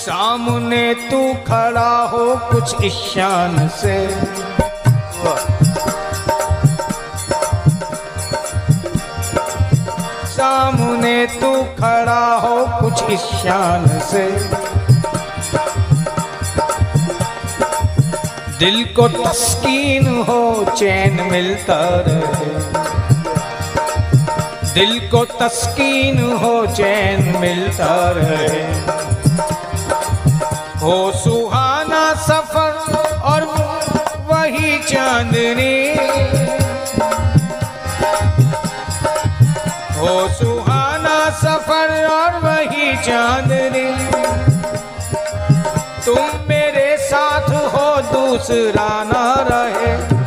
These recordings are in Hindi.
सामने तू खड़ा हो कुछ ईशान से। सामने तू खड़ा हो कुछ ईशान से। दिल को तस्कीन हो, चैन मिलता रहे। दिल को तस्कीन हो, चैन मिलता रहे। हो सुहाना सफ़र और वही चांदनी। हो सुहाना सफ़र और वही चांदनी। तुम मेरे साथ हो, दूसरा ना रहे।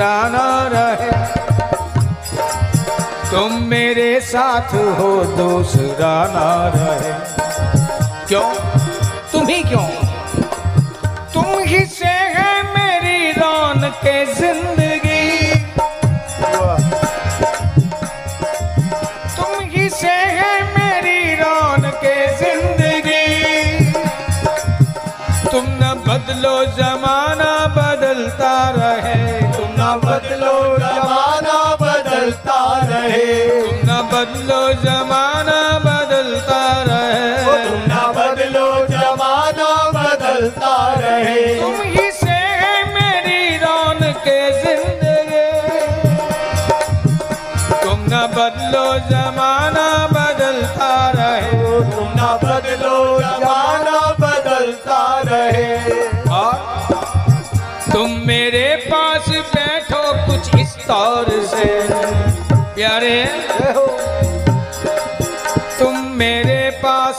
दूसरा ना रहे। तुम मेरे साथ हो, दूसरा ना रहे। क्यों? तुम ही क्यों? तुम ही से है मेरी रौन के ज़िंदगी। तुम ही से है मेरी रौन के ज़िंदगी। तुम न बदलो, जमाना बदलता रहे। बदलो जमाना बदलता रहे। तुम ना बदलो जमाना बदलता रहे। तुम ना बदलो जमाना बदलता रहे।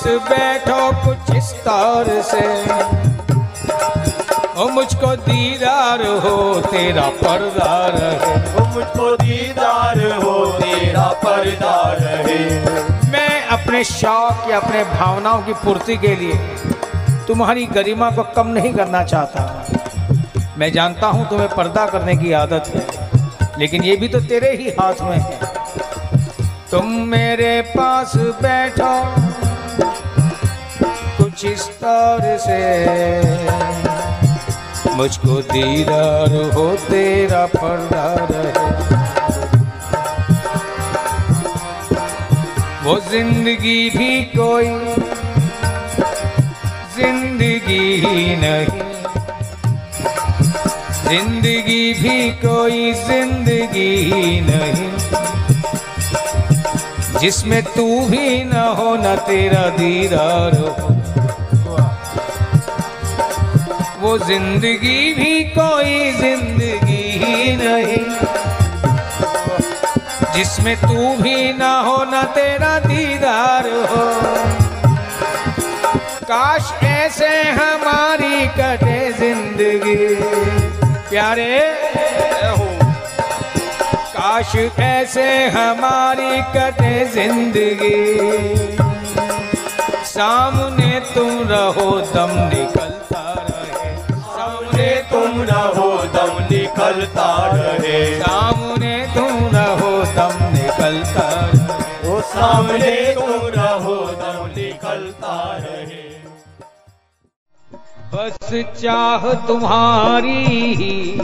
पास बैठो कुछ इस तौर से। ओ मुझको दीदार हो तेरा पर्दा रहे वो मुझको दीदार हो तेरा पर्दा रहे मैं अपने शौक या अपने भावनाओं की पूर्ति के लिए तुम्हारी गरिमा को कम नहीं करना चाहता। मैं जानता हूँ तुम्हें पर्दा करने की आदत है लेकिन ये भी तो तेरे ही हाथ में है। तुम मेरे पास बैठो तरह से मुझको दीदार हो तेरा पर्दा रहे। वो ज़िंदगी भी कोई ज़िंदगी ही नहीं। ज़िंदगी भी कोई ज़िंदगी ही नहीं। जिसमें तू भी ना हो, न तेरा दीदार हो। वो ज़िंदगी भी कोई ज़िंदगी ही नहीं। जिसमें तू भी ना हो, ना तेरा दीदार हो। काश ऐसे हमारी कटे ज़िंदगी। प्यारे काश ऐसे हमारी कटे ज़िंदगी। सामने तुम रहो, दम निकलता रहे सामने तुम रहो दम निकलता रहे। सामने तुम रहो दम निकलता रहे। वो सामने तुम रहो दम निकलता रहे। बस चाह तुम्हारी ही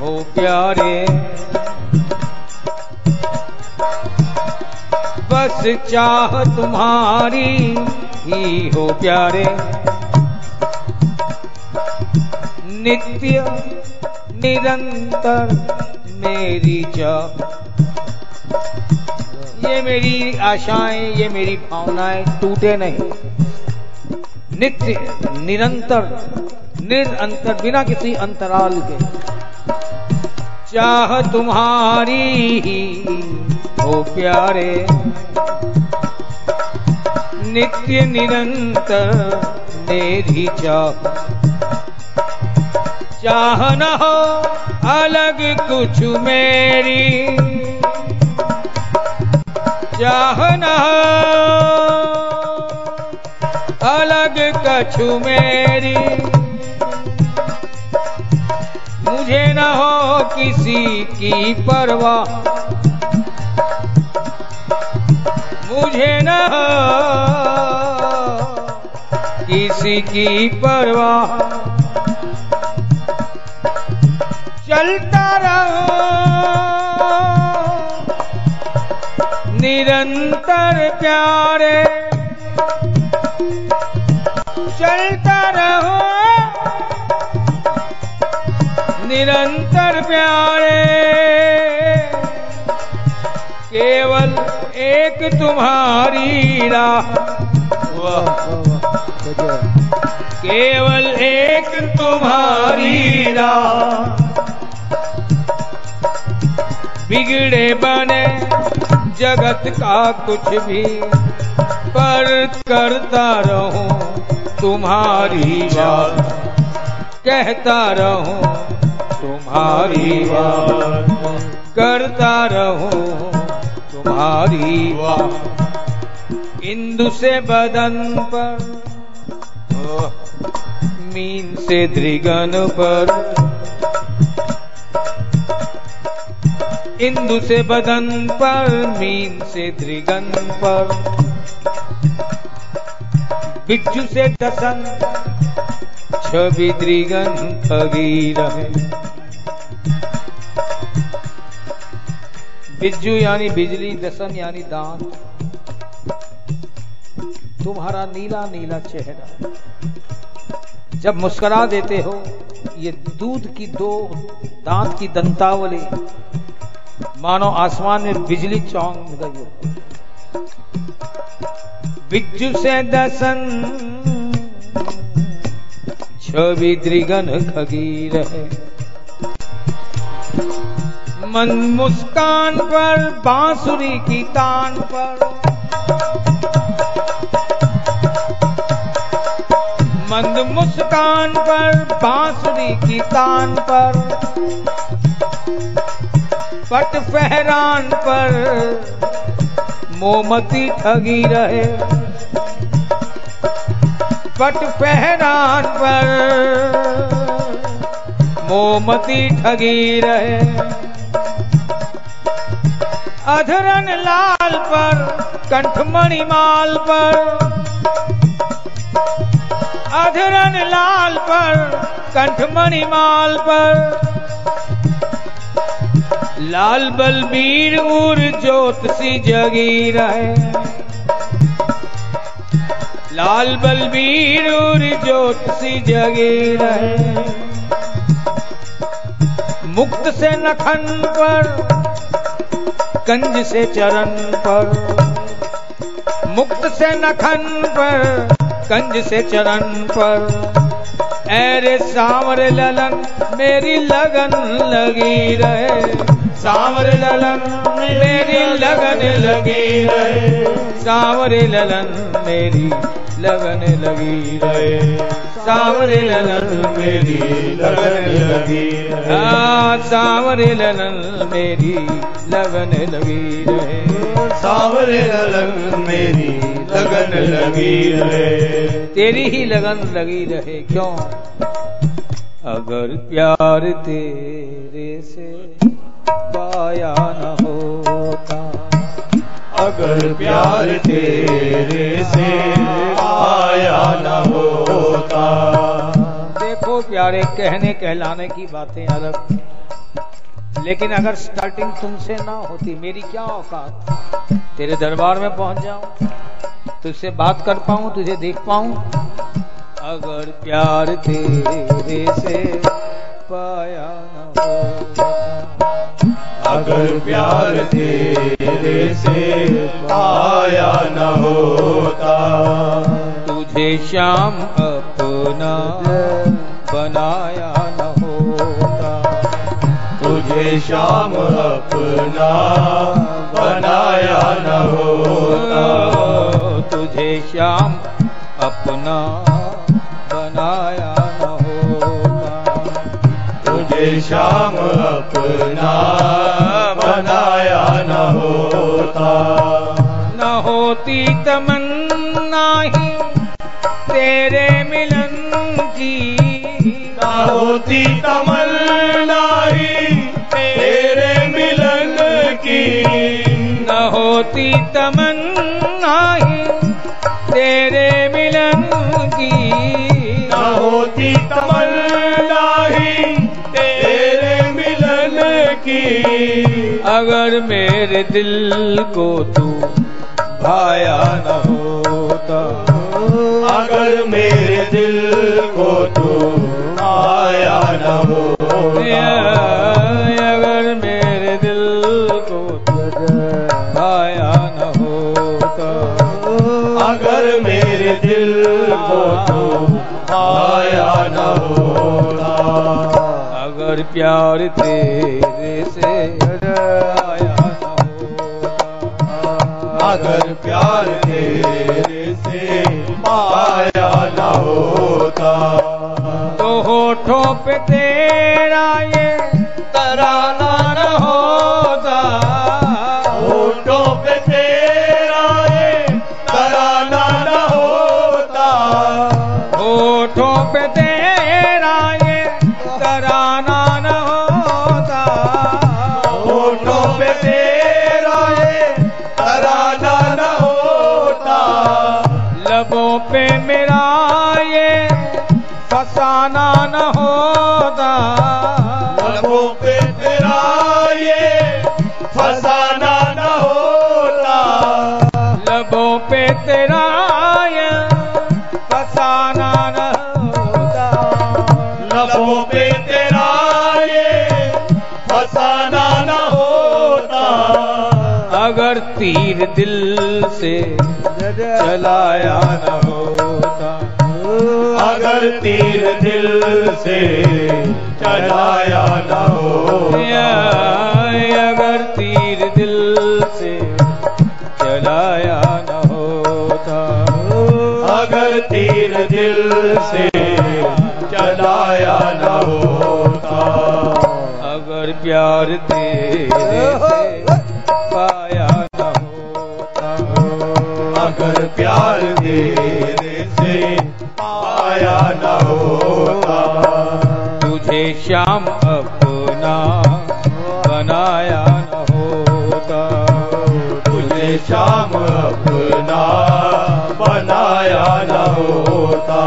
हो प्यारे। बस चाह तुम्हारी ही हो प्यारे। नित्य, निरंतर मेरी चाह ये मेरी आशाएँ, ये मेरी भावनाएँ टूटे नहीं। नित्य, निरंतर निरंतर, बिना किसी अंतराल के। चाह तुम्हारी ही हो प्यारे। नित्य, निरंतर मेरी चाह चाह न हो अलग कुछ मेरी। चाह न हो अलग कछु मेरी। मुझे न हो किसी की परवाह। मुझे न हो किसी की परवाह। चलता रहो। निरंतर प्यारे चलता रहो। निरंतर प्यारे केवल एक तुम्हारी राह केवल एक तुम्हारी राह बिगड़े बने जगत का कुछ भी। पर करता रहूँ तुम्हारी बात। कहता रहूँ तुम्हारी बात। करता रहूँ तुम्हारी बात। इंदु से बदन पर, मीन से द्रिगन पर। इंदु से बदन पर, मीन से द्रिगन पर। बिच्छू से दसन, छवि द्रिगन खगी रहे बिज्जू यानी बिजली, दसन यानी दांत तुम्हारा नीला नीला चेहरा। जब मुस्कुरा देते हो, ये दूध की दो, दांत की दंतावली। मानो आसमान में बिजली चौंक गई। हो बिज्जू से दसन, छवि द्रिगन खगी रहे मन मुस्कान पर, बांसुरी की तान पर। मंद मुस्कान पर, बांसुरी की तान पर। पट फहरान पर मोमती ठगी रहे। पट फहरान पर मोमती ठगी रहे। अधरन लाल पर, कंठमणि माल पर, अधरन लाल पर, कंठमणि माल पर लाल बलबीर उर जोत सी जगी रहे। लाल बलबीर उर जोत सी जगी रहे। मुक्त से नखन पर, कंज से चरण पर। मुक्त से नखन पर, कंज से चरण पर। ऐरे सांवर ललन मेरी लगन लगी रहे। सांवर ललन मेरी लगन लगी रहे। सांवर ललन मेरी लगन लगी रहे। सांवर ललन मेरी लगन लगी रहे। सांवर ललन मेरी लगन लगी रहे। सावरे ललन मेरी लगन लगी रहे। तेरी ही लगन लगी रहे क्यों? अगर प्यार तेरे से पाया न होता। अगर प्यार तेरे से आया न होता। देखो प्यारे, कहने कहलाने की बातें अलग। लेकिन अगर स्टार्टिंग तुमसे ना होती, मेरी क्या औकात? तेरे दरबार में पहुँच जाऊँ, तुझसे बात कर पाऊँ, तुझे देख पाऊँ। अगर प्यार तेरे से पाया न होता। अगर प्यार तेरे से आया न होता। तुझे श्याम अपना बनाया न होता। तुझे श्याम अपना बनाया न होता। तुझे श्याम अपना बनाया न होता। तुझे शाम अपना बनाया न होता। न होती तमन्ना ही तेरे मिलन की। ना होती तमन्ना ही तेरे मिलन की। न होती तमन्ना अगर मेरे दिल को तू भाया न होता। अगर मेरे दिल को तू आया न होता। अगर मेरे दिल को तू भाया न होता। अगर मेरे दिल को तू आया न होता। अगर प्यार तेरे होता। तो अगर तीर दिल से चलाया न होता। अगर तीर दिल से चलाया न होता। अगर तीर दिल से चलाया न होता। अगर तीर दिल से चलाया न होता। अगर प्यार तेरे श्याम अपना बनाया न होता। तुझे श्याम अपना बनाया न होता।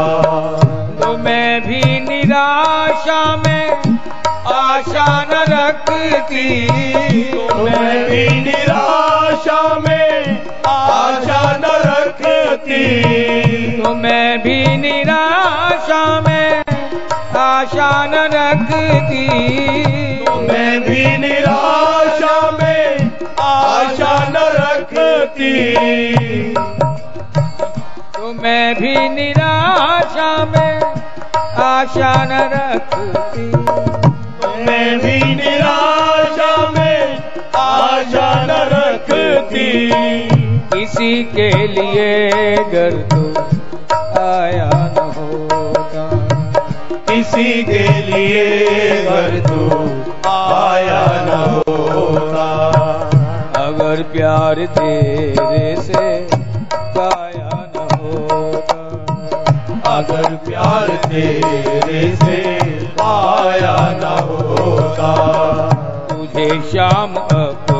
तो मैं भी निराशा में आशा न रखती। तो मैं भी निराशा में आशा न रखती। रखती मैं भी निराशा में आशा न रखती। तो मैं भी निराशा में आशा न रखती। मैं भी निराशा में आशा न रखती। किसी के लिए घर तो किसी के लिए घर तू आया न होता। अगर प्यार तेरे से पाया न होता। अगर प्यार तेरे से पाया न होता। तुझे शाम अपना